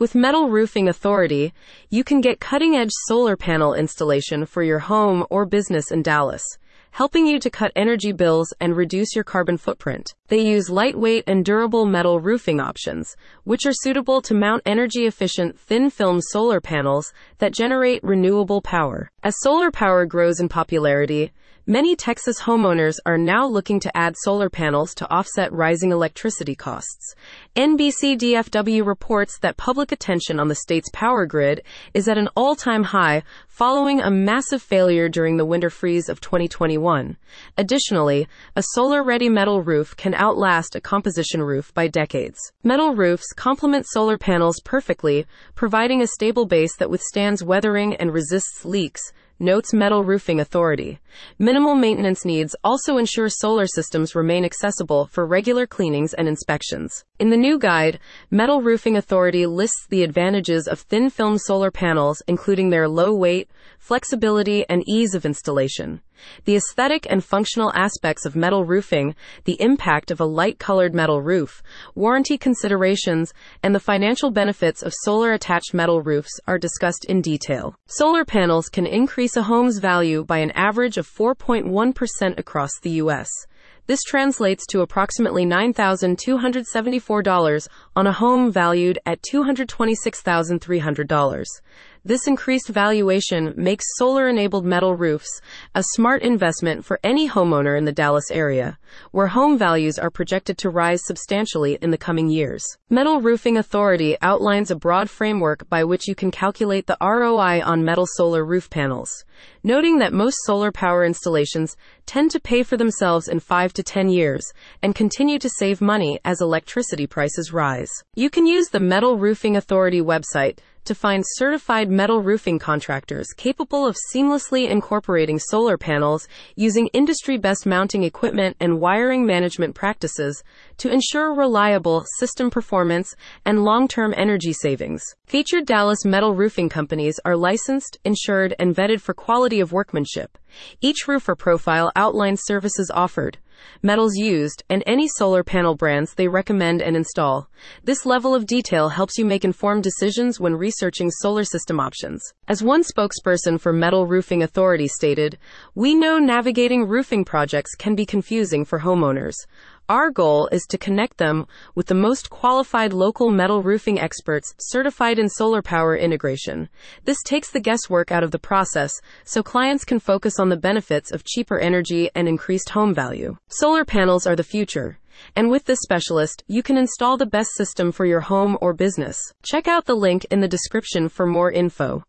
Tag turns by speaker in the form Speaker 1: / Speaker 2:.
Speaker 1: With Metal Roofing Authority, you can get cutting edge solar panel installation for your home or business in Dallas helping you to cut energy bills and reduce your carbon footprint. They use lightweight and durable metal roofing options, which are suitable to mount energy efficient thin film solar panels that generate renewable power. As solar power grows in popularity, Many Texas homeowners are now looking to add solar panels to offset rising electricity costs. NBC DFW reports that public attention on the state's power grid is at an all-time high following a massive failure during the winter freeze of 2021. Additionally, a solar-ready metal roof can outlast a composition roof by decades. Metal roofs complement solar panels perfectly, providing a stable base that withstands weathering and resists leaks, notes Metal Roofing Authority. Minimal maintenance needs also ensure solar systems remain accessible for regular cleanings and inspections. In the new guide, Metal Roofing Authority lists the advantages of thin film solar panels, including their low weight, flexibility, and ease of installation. The aesthetic and functional aspects of metal roofing, the impact of a light colored metal roof, warranty considerations, and the financial benefits of solar attached metal roofs are discussed in detail. Solar panels can increase a home's value by an average of 4.1% across the U.S. This translates to approximately $9,274 on a home valued at $226,300. This increased valuation makes solar enabled metal roofs a smart investment for any homeowner in the Dallas area, where home values are projected to rise substantially in the coming years. Metal Roofing Authority outlines a broad framework by which you can calculate the ROI on metal solar roof panels, noting that most solar power installations tend to pay for themselves in 5 to 10 years and continue to save money as electricity prices rise. You can use the Metal Roofing Authority website to find certified metal roofing contractors capable of seamlessly incorporating solar panels using industry best mounting equipment and wiring management practices to ensure reliable system performance and long-term energy savings. Featured Dallas metal roofing companies are licensed, insured, and vetted for quality of workmanship. Each roofer profile outlines services offered metals used, and any solar panel brands they recommend and install. This level of detail helps you make informed decisions when researching solar system options. As one spokesperson for Metal Roofing Authority stated, we know navigating roofing projects can be confusing for homeowners. Our goal is to connect them with the most qualified local metal roofing experts certified in solar power integration. This takes the guesswork out of the process so clients can focus on the benefits of cheaper energy and increased home value. Solar panels are the future. And with this specialist, you can install the best system for your home or business. Check out the link in the description for more info.